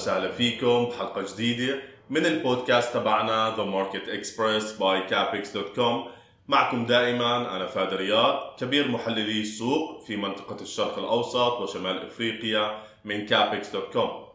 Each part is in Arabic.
وسهلا فيكم بحلقة جديدة من البودكاست تبعنا The Market Express by Capex.com معكم دائما أنا فادي رياض كبير محللي السوق في منطقة الشرق الأوسط وشمال إفريقيا من Capex.com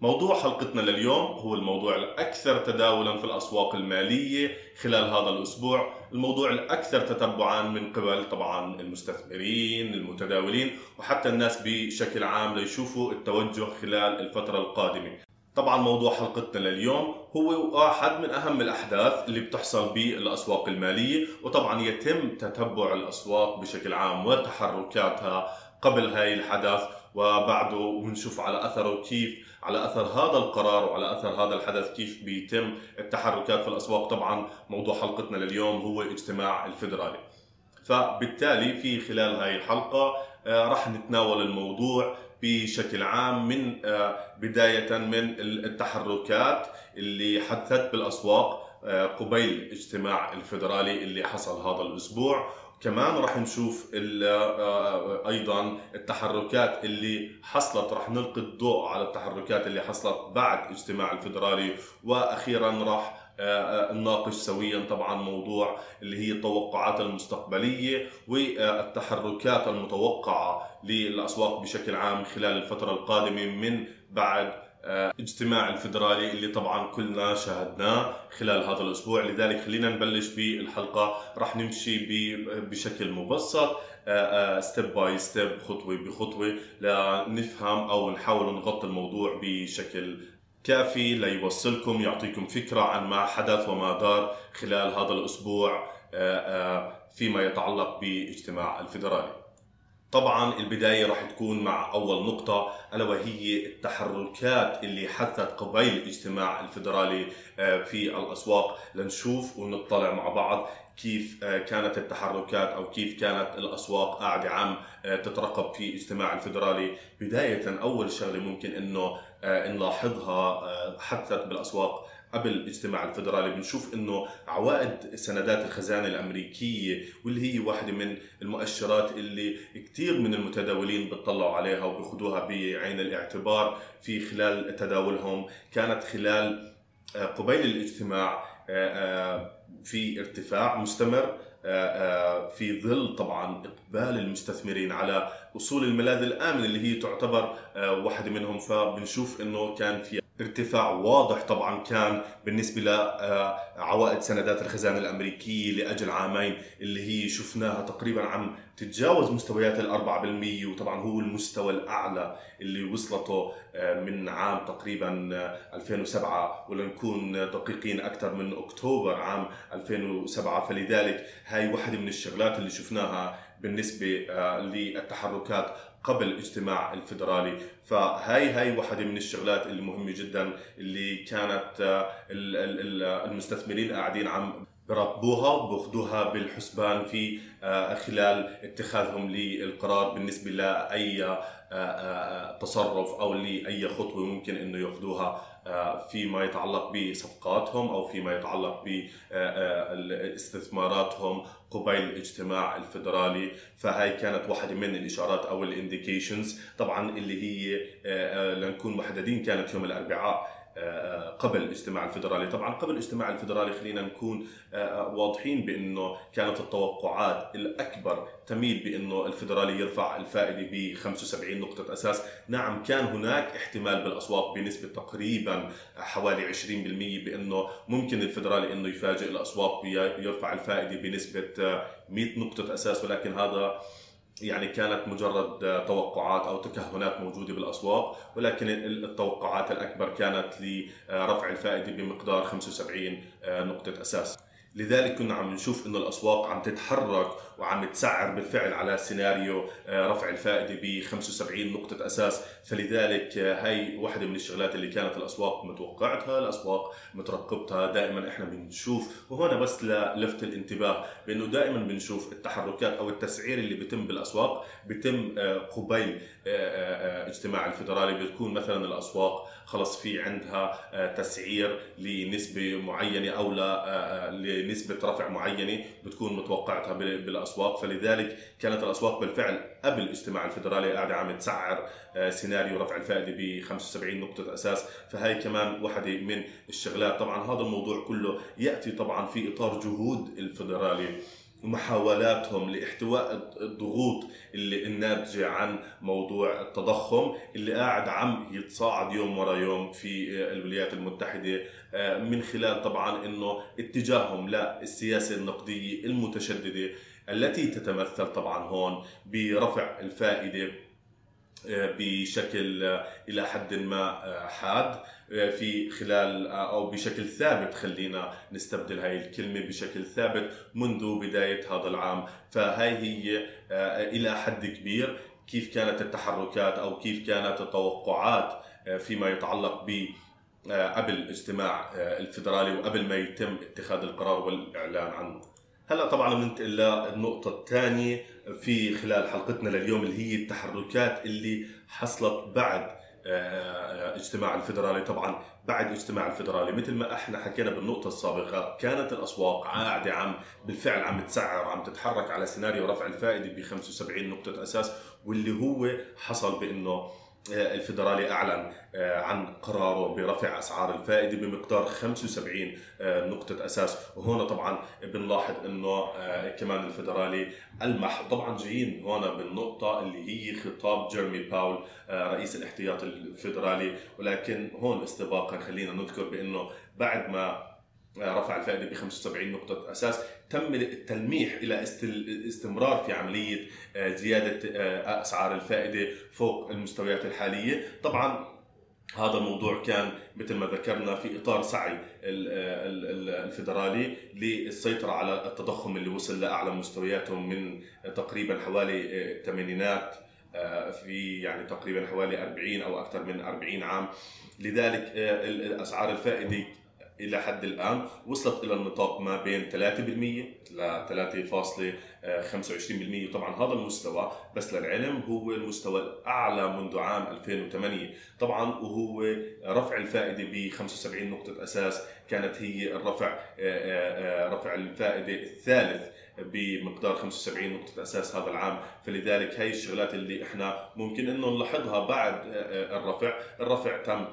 موضوع حلقتنا لليوم هو الموضوع الأكثر تداولا في الأسواق المالية خلال هذا الأسبوع. الموضوع الأكثر تتبعا من قبل طبعا المستثمرين المتداولين وحتى الناس بشكل عام ليشوفوا التوجه خلال الفترة القادمة. طبعا موضوع حلقتنا لليوم هو واحد من أهم الأحداث اللي بتحصل بالأسواق المالية وطبعا يتم تتبع الأسواق بشكل عام وتحركاتها قبل هاي الحدث وبعده ونشوف على أثره كيف على أثر هذا القرار وعلى أثر هذا الحدث كيف بيتم التحركات في الأسواق. طبعا موضوع حلقتنا لليوم هو اجتماع الفدرالي فبالتالي في خلال هاي الحلقة آه، راح نتناول الموضوع بشكل عام من آه، بداية من التحركات اللي حدثت بالأسواق آه، قبيل اجتماع الفدرالي اللي حصل هذا الأسبوع. كمان راح نشوف أيضا التحركات اللي حصلت. راح نلقي الضوء على التحركات اللي حصلت بعد اجتماع الفدرالي وأخيرا راح نناقش سويا طبعا موضوع اللي هي التوقعات المستقبلية والتحركات المتوقعة للأسواق بشكل عام خلال الفترة القادمة من بعد اجتماع الفدرالي اللي طبعا كلنا شاهدناه خلال هذا الأسبوع. لذلك خلينا نبلش بالحلقة. راح نمشي بشكل مبسط step by step خطوة بخطوة لنفهم أو نحاول نغطي الموضوع بشكل كافي ليوصلكم يعطيكم فكرة عن ما حدث وما دار خلال هذا الأسبوع فيما يتعلق باجتماع الفدرالي طبعا البداية راح تكون مع أول نقطة ألا وهي التحركات اللي حدثت قبيل الاجتماع الفدرالي آه، في الأسواق. لنشوف ونطلع مع بعض كيف آه، كانت التحركات أو كيف كانت الأسواق قاعدة عم آه، تترقب في اجتماع الفدرالي بداية أول شغلة ممكن إنه نلاحظها حدثت بالأسواق قبل الاجتماع الفدرالي بنشوف إنه عوائد سندات الخزانة الأمريكية واللي هي واحدة من المؤشرات اللي كثير من المتداولين بيطلعوا عليها وبياخذوها بعين الاعتبار في خلال تداولهم. كانت خلال آه، قبيل الاجتماع آه، آه، في ارتفاع مستمر في ظل طبعا إقبال المستثمرين على أصول الملاذ الآمن اللي هي تعتبر واحدة منهم. فبنشوف إنه كان في ارتفاع واضح طبعا كان بالنسبة لعوائد سندات الخزانة الأمريكية لأجل عامين اللي هي شفناها تقريبا عم تتجاوز مستويات ال 4% وطبعا هو المستوى الأعلى اللي وصلته آه، من عام تقريبا 2007 ولنكون دقيقين أكثر من أكتوبر عام 2007 فلذلك هاي واحدة من الشغلات اللي شفناها بالنسبة آه، للتحركات قبل الاجتماع الفدرالي. فهاي هاي واحدة من الشغلات اللي مهمة جدا اللي كانت آه، المستثمرين قاعدين عم براقبوها وباخذوها بالحسبان في آه، خلال اتخاذهم للقرار بالنسبة لأي آه، تصرف أو لأي خطوة ممكن إنه ياخذوها فيما يتعلق بصفقاتهم أو فيما يتعلق باستثماراتهم قبيل الاجتماع الفدرالي فهي كانت واحدة من الإشارات أو الانديكيشنز طبعا اللي هي لنكون محددين كانت يوم الأربعاء. قبل الاجتماع الفدرالي طبعا قبل الاجتماع الفدرالي خلينا نكون آه، واضحين بأنه كانت التوقعات الأكبر تميل بأنه الفدرالي يرفع الفائدة ب 75 نقطة أساس. نعم كان هناك احتمال بالاسواق بنسبة تقريبا حوالي 20% بأنه ممكن الفدرالي إنه يفاجئ الاسواق يرفع الفائدة بنسبة 100 نقطة أساس ولكن هذا يعني كانت مجرد توقعات أو تكهنات موجودة بالأسواق ولكن التوقعات الأكبر كانت لرفع الفائدة بمقدار 75 نقطة أساس. لذلك كنا عم نشوف إنه الأسواق عم تتحرك وعم تسعر بالفعل على سيناريو آه، رفع الفائدة ب 75 نقطة أساس. فلذلك آه، هاي واحدة من الشغلات اللي كانت الأسواق متوقعتها الأسواق مترقبتها. دائما إحنا بنشوف وهنا بس للفت الانتباه بأنه دائما بنشوف التحركات أو التسعير اللي بيتم بالأسواق. بيتم آه، قبيل اجتماع الفدرالي بتكون مثلا الأسواق خلص في عندها تسعير لنسبة معينة أو بنسبه رفع معينة بتكون متوقعتها بالأسواق. فلذلك كانت الأسواق بالفعل قبل الاجتماع الفدرالي قاعدة عم تسعر آه، سيناريو رفع الفائدة ب 75 نقطة أساس. فهي كمان واحدة من الشغلات. طبعا هذا الموضوع كله يأتي طبعا في إطار جهود الفدرالي ومحاولاتهم لإحتواء الضغوط اللي الناتجه عن موضوع التضخم اللي قاعد عم يتصاعد يوم ورا يوم في الولايات المتحدة. آه، من خلال طبعا إنه اتجاههم للسياسة النقدية المتشددة. التي تتمثل طبعا هون برفع الفائدة آه، بشكل آه، إلى حد ما حاد في خلال أو بشكل ثابت خلينا نستبدل هاي الكلمة بشكل ثابت منذ بداية هذا العام فهاي هي إلى حد كبير كيف كانت التحركات أو كيف كانت التوقعات فيما يتعلق ب قبل الاجتماع الفدرالي وقبل ما يتم اتخاذ القرار والإعلان عنه. هلا طبعا بننتقل للنقطة الثانية في خلال حلقتنا لليوم اللي هي التحركات اللي حصلت بعد اجتماع الفدرالي. طبعا بعد اجتماع الفدرالي مثل ما إحنا حكينا بالنقطة السابقة كانت الأسواق قاعدة عم بالفعل عم تسعر عم تتحرك على سيناريو رفع الفائدة ب 75 نقطة أساس واللي هو حصل بأنه آه، الفدرالي أعلن آه، عن قراره برفع أسعار الفائدة بمقدار 75 آه، نقطة أساس. وهون طبعا بنلاحظ إنه كمان الفدرالي ألمح. طبعا جايين هون بالنقطة اللي هي خطاب جيرمي باول رئيس الاحتياط الفدرالي. ولكن هون استباقا خلينا نذكر بإنه بعد ما رفع الفائدة ب 75 نقطة أساس تم التلميح إلى الاستمرار في عملية آه، زيادة آه، أسعار الفائدة فوق المستويات الحالية. طبعا هذا الموضوع كان مثل ما ذكرنا في إطار سعي الفدرالي للسيطرة على التضخم اللي وصل لأعلى مستوياته من تقريبا حوالي آه، الثمانينات في يعني تقريبا حوالي 40 أو أكثر من 40 عام. لذلك اسعار الفائدة إلى حد الآن وصلت إلى النطاق ما بين 3% ل 3.25% طبعا هذا المستوى بس للعلم هو المستوى الأعلى منذ عام 2008 طبعا وهو رفع الفائدة ب 75 نقطة أساس كانت هي الرفع آه، آه، آه، رفع الفائدة الثالث بمقدار 75 نقطة أساس هذا العام. فلذلك هي الشغلات اللي إحنا ممكن إنه نلاحظها بعد الرفع. الرفع تم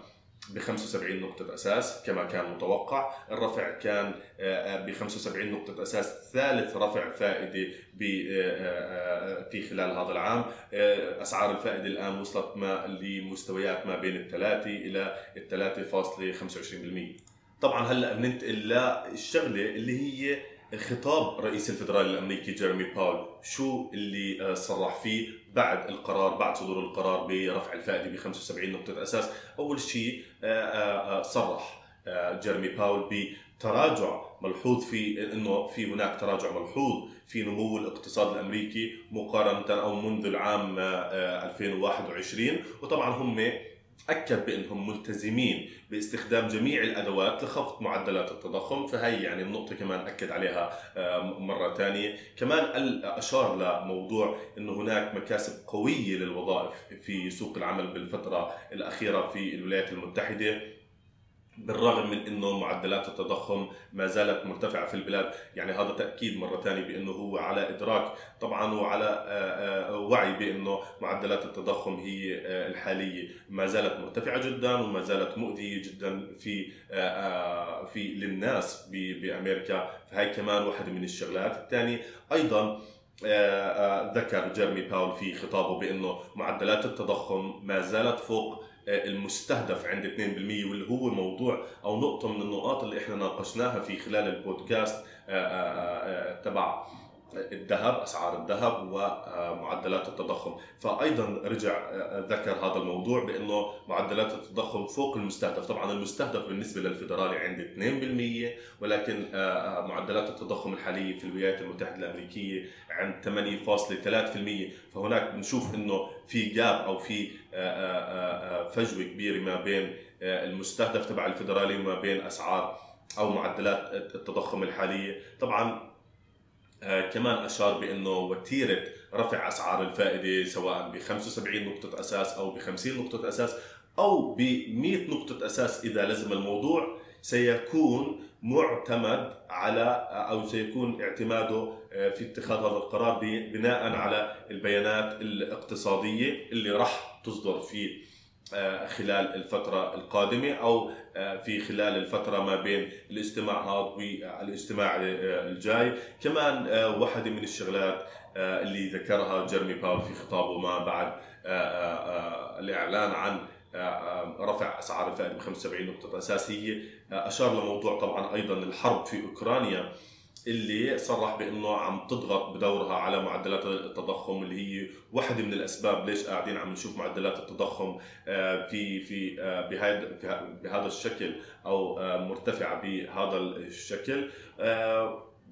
ب 75 نقطة أساس كما كان متوقع الرفع كان آه، ب 75 نقطة أساس ثالث رفع فائدة آه، آه، في خلال هذا العام. أسعار الفائدة الآن وصلت ما لمستويات ما بين الثلاثة إلى 3.25% طبعا هلأ بننتقل للشغلة اللي هي خطاب رئيس الفدرالي الأمريكي جيرمي باول شو اللي صرح فيه؟ بعد القرار بعد صدور القرار برفع الفائدة ب 75 نقطة أساس أول شيء آه، آه، آه، صرح جيرمي باول بتراجع ملحوظ في إنه في هناك تراجع ملحوظ في نمو الاقتصاد الأمريكي مقارنة أو منذ العام 2021 وطبعا هم أكد بأنهم ملتزمين باستخدام جميع الأدوات لخفض معدلات التضخم فهي يعني النقطة كمان أكد عليها آه، مرة ثانية كمان اشار لموضوع إنه هناك مكاسب قوية للوظائف في سوق العمل بالفترة الأخيرة في الولايات المتحدة. بالرغم من إنه معدلات التضخم ما زالت مرتفعة في البلاد، يعني هذا تأكيد مرة ثانية بأنه هو على إدراك طبعا وعلى آه، آه، وعي بأنه معدلات التضخم هي آه، الحالية. ما زالت مرتفعة جدا وما زالت مؤذية جدا في في للناس بأمريكا، فهي كمان واحدة من الشغلات، الثاني أيضا ذكر جيرمي باول في خطابه بأنه معدلات التضخم ما زالت فوق المستهدف عند 2% واللي هو موضوع أو نقطة من النقاط اللي إحنا ناقشناها في خلال البودكاست آه، آه، تبع الذهب أسعار الذهب ومعدلات التضخم. فايضا رجع ذكر هذا الموضوع بأنه معدلات التضخم فوق المستهدف. طبعا المستهدف بالنسبة للفدرالي عند 2% ولكن معدلات التضخم الحالية في الولايات المتحدة الأمريكية عند 8.3% فهناك بنشوف إنه في جاب أو في فجوة كبيرة ما بين المستهدف تبع الفدرالي وما بين أسعار أو معدلات التضخم الحالية. طبعا آه، كمان أشار بأنه وتيرة رفع أسعار الفائدة سواء ب 75 نقطة أساس أو ب 50 نقطة أساس أو ب 100 نقطة أساس إذا لزم الموضوع سيكون معتمد على أو سيكون اعتماده في اتخاذ هذا القرار بناء على البيانات الاقتصادية اللي راح تصدر في خلال الفترة القادمة أو في خلال الفترة ما بين الاجتماع هذا والاجتماع الجاي. كمان واحدة من الشغلات اللي ذكرها جيرمي باول في خطابه ما بعد الإعلان عن رفع أسعار الفائدة ب 75 نقطة أساس هي أشار لموضوع طبعا أيضا الحرب في أوكرانيا. اللي صرح بأنه عم تضغط بدورها على معدلات التضخم اللي هي واحدة من الأسباب ليش قاعدين عم نشوف معدلات التضخم في في بهذا الشكل أو مرتفعة بهذا الشكل.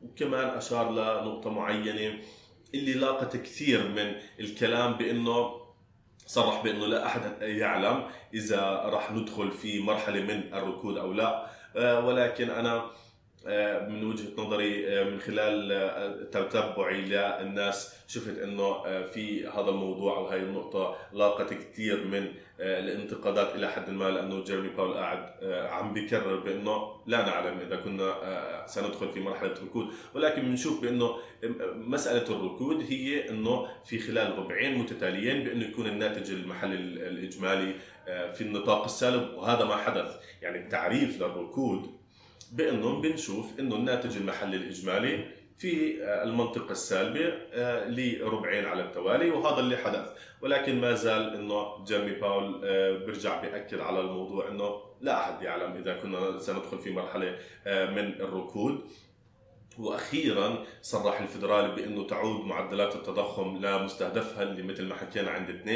وكمان أشار لنقطة معينة اللي لاقت كثير من الكلام بأنه صرح بأنه لا أحد يعلم إذا راح ندخل في مرحلة من الركود أو لا. ولكن أنا من وجهة نظري من خلال تتبعي للناس شفت إنه في هذا الموضوع أو هاي النقطة لاقت كثير من الانتقادات إلى حد ما لأنه جيرمي باول قاعد عم بيكرر بإنه لا نعلم إذا كنا سندخل في مرحلة ركود. ولكن بنشوف بإنه مسألة الركود هي إنه في خلال ربعين متتاليين بإنه يكون الناتج المحلي الإجمالي في النطاق السالب وهذا ما حدث. يعني التعريف للركود بانه بنشوف إنه الناتج المحلي الإجمالي في المنطقة السالبة لربعين على التوالي وهذا اللي حدث. ولكن ما زال إنه جيرمي باول بيرجع بيأكد على الموضوع إنه لا أحد يعلم إذا كنا سندخل في مرحلة من الركود. وأخيرا صرح الفدرالي بأنه تعود معدلات التضخم لمستهدفها اللي مثل ما حكينا عند 2%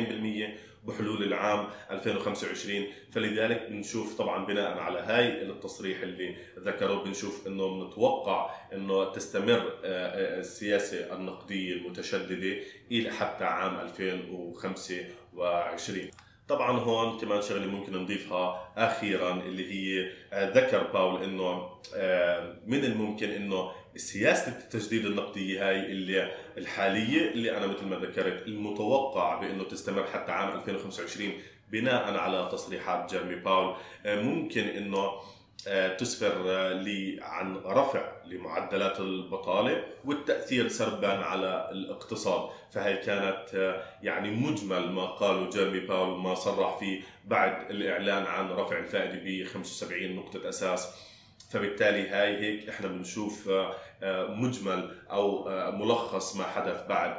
بحلول العام 2025 فلذلك بنشوف طبعا بناء على هاي التصريح اللي ذكره بنشوف إنه بنتوقع إنه تستمر السياسة النقدية المتشددة إلى حتى عام 2025 طبعا هون كمان شغلة ممكن نضيفها أخيرا اللي هي ذكر باول إنه من الممكن إنه سياسة التجديد النقديه هاي اللي الحالية اللي أنا مثل ما ذكرت المتوقع بأنه تستمر حتى عام 2025 بناء على تصريحات جيرمي باول ممكن إنه تسفر لي عن رفع لمعدلات البطالة والتأثير سربا على الاقتصاد. فهي كانت يعني مجمل ما قاله جيرمي باول ما صرح فيه بعد الإعلان عن رفع الفائدة ب 75 نقطة أساس. فبالتالي هاي هيك إحنا بنشوف مجمل أو ملخص ما حدث بعد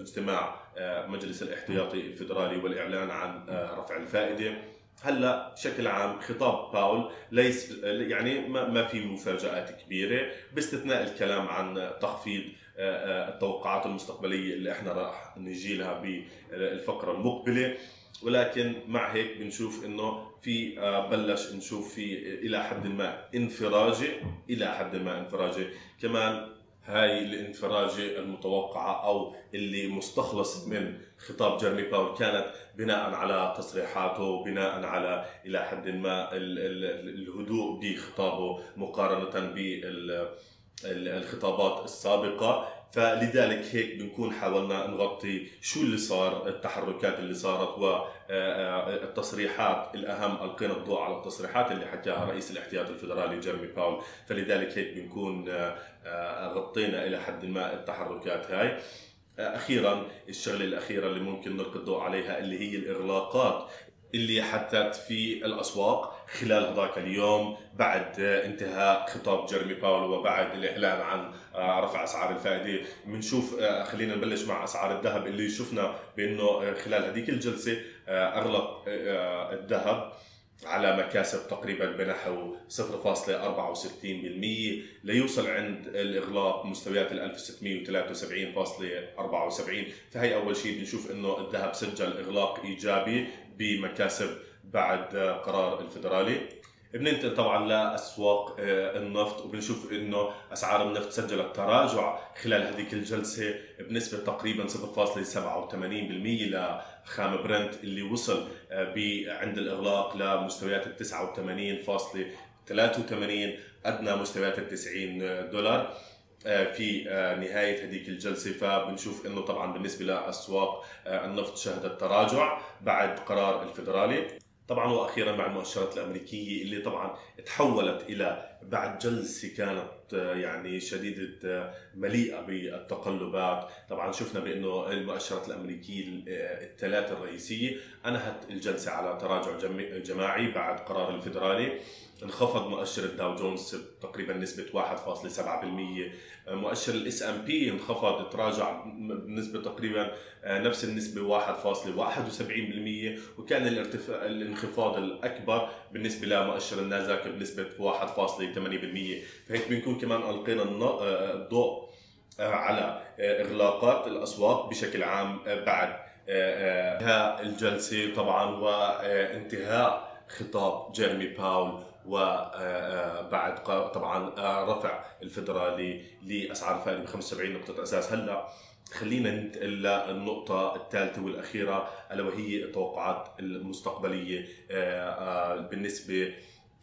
اجتماع مجلس الاحتياطي الفدرالي والإعلان عن رفع الفائدة. هلأ بشكل عام خطاب باول ليس يعني ما في مفاجآت كبيرة باستثناء الكلام عن تخفيض التوقعات المستقبلية اللي إحنا راح نجي لها بالفقرة المقبلة. ولكن مع هيك بنشوف إنه في بلش نشوف في إلى حد ما انفراجة إلى حد ما انفراجة. كمان هاي الانفراجة المتوقعة أو اللي مستخلص من خطاب جيرمي باول كانت بناء على تصريحاته بناء على إلى حد ما الهدوء بخطابه مقارنة بالخطابات السابقة. فلذلك هيك بنكون حاولنا نغطي شو اللي صار التحركات اللي صارت والتصريحات الأهم ألقينا الضوء على التصريحات اللي حكاها رئيس الاحتياط الفدرالي جيرمي باول. فلذلك هيك بنكون غطينا إلى حد ما التحركات هاي. أخيرا الشغلة الأخيرة اللي ممكن نلقي الضوء عليها اللي هي الإغلاقات. اللي حدثت في الأسواق خلال هذاك اليوم بعد انتهاء خطاب جيرمي باول وبعد الإعلان عن رفع أسعار الفائدة. بنشوف خلينا نبلش مع أسعار الذهب اللي شفنا بأنه خلال هذيك الجلسة أغلق الذهب على مكاسب تقريبا بنحو 0.64% ليوصل عند الإغلاق مستويات ال 1673.74 فهي أول شيء بنشوف إنه الذهب سجل إغلاق إيجابي بمكاسب بعد قرار الفدرالي. بننتقل طبعا لاسواق النفط وبنشوف إنه أسعار النفط سجلت تراجع خلال هذيك الجلسة بنسبة تقريبا 0.87% لخام برنت اللي وصل عند الإغلاق لمستويات ال 89.83 أدنى مستويات ال 90 دولار. في نهاية هذيك الجلسة فبنشوف إنه طبعا بالنسبة لأسواق النفط شهدت تراجع بعد قرار الفدرالي طبعا وأخيرا مع المؤشرات الأمريكية اللي طبعا تحولت إلى بعد جلسة كانت يعني شديدة مليئة بالتقلبات، طبعا شفنا بأنه المؤشرات الأمريكية الثلاثة الرئيسية أنهت الجلسة على تراجع جماعي بعد قرار الفدرالي انخفض مؤشر الداو جونز تقريبا نسبة 1.7% مؤشر ال S&P انخفض تراجع بنسبة تقريبا آه، نفس النسبة 1.71% وكان الارتفاع الانخفاض الأكبر بالنسبة لمؤشر النازداك بنسبة 1.8% فهيك بنكون كمان ألقينا آه، الضوء آه، على إغلاقات الأسواق بشكل عام بعد. انتهاء الجلسة طبعا وانتهاء خطاب جيرمي باول وبعد طبعا رفع الفدرالي لأسعار الفائده ب 75 نقطة أساس. هلأ خلينا ننتقل للنقطة الثالثة والأخيرة ألا وهي التوقعات المستقبلية بالنسبة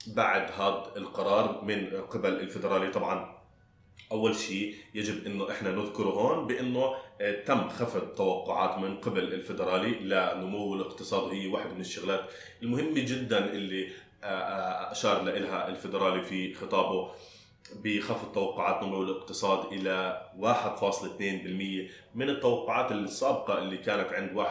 بعد هذا القرار من قبل الفدرالي طبعا. أول شيء يجب إنه إحنا نذكره هون بإنه تم خفض توقعات من قبل الفدرالي لنمو الاقتصاد. وهي واحدة من الشغلات المهمة جدا اللي أشار لها الفدرالي في خطابه. بخفض توقعات نمو الاقتصاد إلى 1.2% من التوقعات السابقة اللي كانت عند 1.7%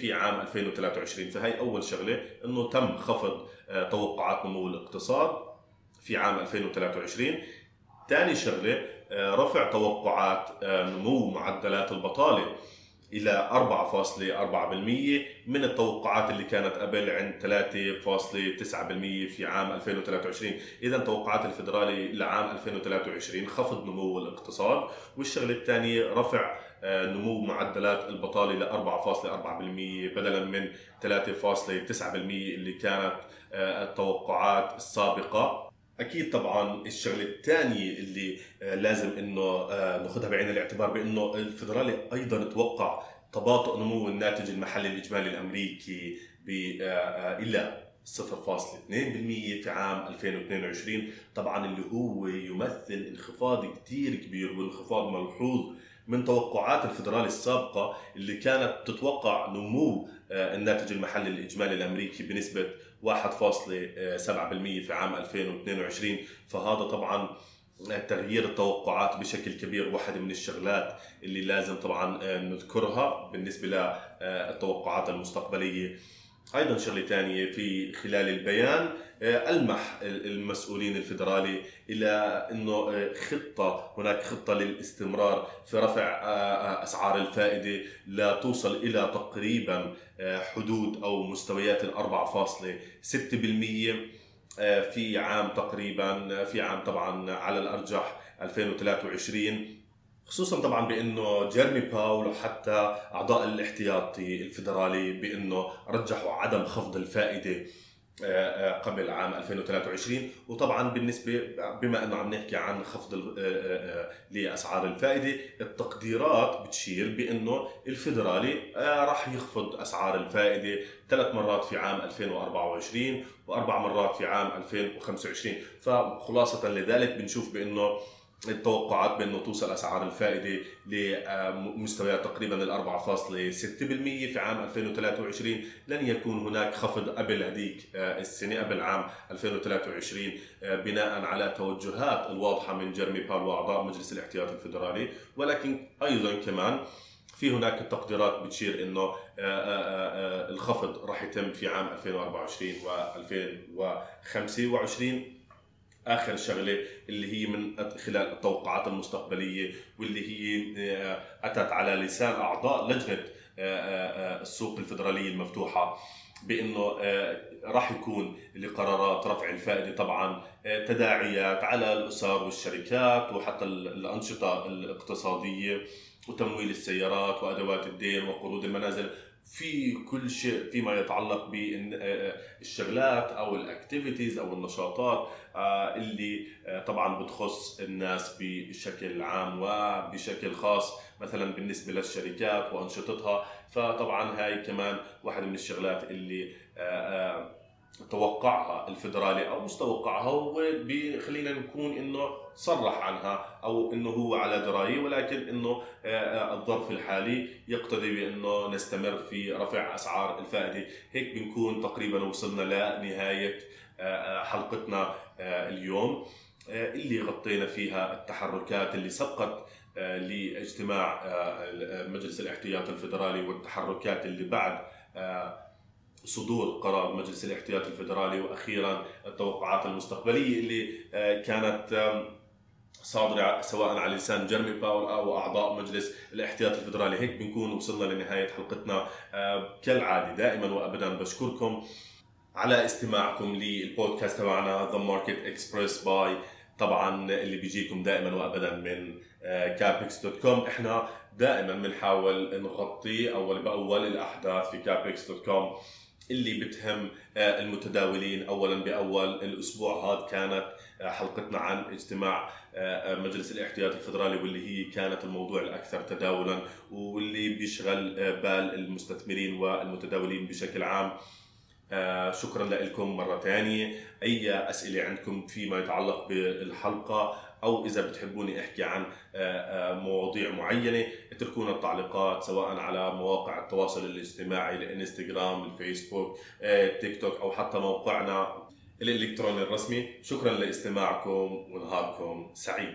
في عام 2023 فهي أول شغلة إنه تم خفض توقعات نمو الاقتصاد في عام 2023 ثاني شغلة رفع توقعات نمو معدلات البطالة. إلى 4.4% من التوقعات اللي كانت قبل عند 3.9% في عام 2023 اذا توقعات الفدرالي لعام 2023 خفض نمو الاقتصاد والشغلة الثانية رفع آه، نمو معدلات البطالة ل 4.4% بدلا من 3.9% اللي كانت آه، التوقعات السابقة. أكيد طبعا الشغلة الثانية اللي آه، لازم إنه ناخذها بعين الاعتبار بإنه الفدرالي أيضا توقع تباطؤ نمو الناتج المحلي الإجمالي الأمريكي آه، إلى 0.2% في عام 2022 طبعا اللي هو يمثل انخفاض كثير كبير وانخفاض ملحوظ من توقعات الفدرالي السابقة اللي كانت تتوقع نمو الناتج المحلي الإجمالي الأمريكي بنسبة 1.7% في عام 2022 فهذا طبعا تغيير التوقعات بشكل كبير واحدة من الشغلات اللي لازم طبعا نذكرها بالنسبة للتوقعات المستقبلية. أيضا شغلة ثانية في خلال البيان آه، ألمح المسؤولين الفدرالي إلى إنه آه، خطة هناك خطة للاستمرار في رفع آه، أسعار الفائدة لا توصل إلى تقريبا حدود أو مستويات ال 4.6% في عام تقريبا في عام طبعا على الأرجح 2023 خصوصا طبعا بأنه جيرمي باول وحتى أعضاء الاحتياطي الفدرالي بأنه رجحوا عدم خفض الفائدة. آه، آه، قبل عام 2023 وطبعا بالنسبة بما إنه عم نحكي عن خفض آه، لأسعار الفائدة التقديرات بتشير بإنه الفدرالي راح يخفض أسعار الفائدة ثلاث مرات في عام 2024 وأربع مرات في عام 2025 فخلاصة لذلك بنشوف بإنه التوقعات بأنه توصل أسعار الفائدة لمستويات تقريبا ال 4.6% في عام 2023 لن يكون هناك خفض قبل هذيك آه، السنة قبل عام 2023 آه، بناء على توجهات الواضحة من جيرمي باول واعضاء مجلس الاحتياط الفدرالي ولكن أيضا كمان في هناك التقديرات بتشير إنه آه، الخفض راح يتم في عام 2024 و2025 آخر شغلة اللي هي من خلال التوقعات المستقبلية واللي هي آه، أتت على لسان أعضاء لجنة آه، آه، السوق الفدرالية المفتوحة بأنه راح يكون لقرارات رفع الفائدة طبعا تداعيات على الأسر والشركات وحتى الأنشطة الاقتصادية وتمويل السيارات وأدوات الدين وقروض المنازل. في كل شيء فيما يتعلق بالشغلات أو الاكتيفيتيز أو النشاطات آه، اللي آه، طبعا بتخص الناس بشكل عام وبشكل خاص مثلا بالنسبة للشركات وأنشطتها. فطبعا هاي كمان واحدة من الشغلات اللي آه، توقعها الفدرالي أو مش توقعها هو خلينا نكون إنه صرح عنها أو إنه هو على دراية ولكن إنه آه، الظرف الحالي يقتضي بإنه نستمر في رفع أسعار الفائدة. هيك بنكون تقريبا وصلنا لنهاية حلقتنا اليوم. اللي غطينا فيها التحركات اللي سبقت لاجتماع مجلس الاحتياط الفدرالي والتحركات اللي بعد صدور قرار مجلس الاحتياط الفدرالي وأخيرا التوقعات المستقبلية اللي آه، كانت صادرة سواء على لسان جيرمي باول أو أعضاء مجلس الاحتياط الفدرالي. هيك بنكون وصلنا لنهاية حلقتنا. آه، كالعادة دائما وأبدا بشكركم على استماعكم للبودكاست تبعنا The Market Express by طبعا اللي بيجيكم دائما وابدا من Capex dot com إحنا دائما بنحاول نغطي أول بأول الأحداث في Capex dot com اللي بتهم آه، المتداولين. اولا بأول الأسبوع هذا كانت آه، حلقتنا عن اجتماع آه، مجلس الاحتياط الفدرالي واللي هي كانت الموضوع الأكثر تداولا واللي بيشغل بال المستثمرين والمتداولين بشكل عام. شكرا لكم مرة ثانية أي أسئلة عندكم فيما يتعلق بالحلقة أو إذا بتحبوني أحكي عن آه، آه، مواضيع معينة اتركونا التعليقات سواء على مواقع التواصل الاجتماعي الإنستغرام الفيسبوك التيك آه، توك أو حتى موقعنا الإلكتروني الرسمي. شكرا لاستماعكم ونهاركم سعيد.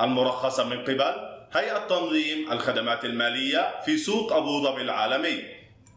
المرخصة من قبل هيئة تنظيم الخدمات المالية في سوق أبو ظبي العالمي.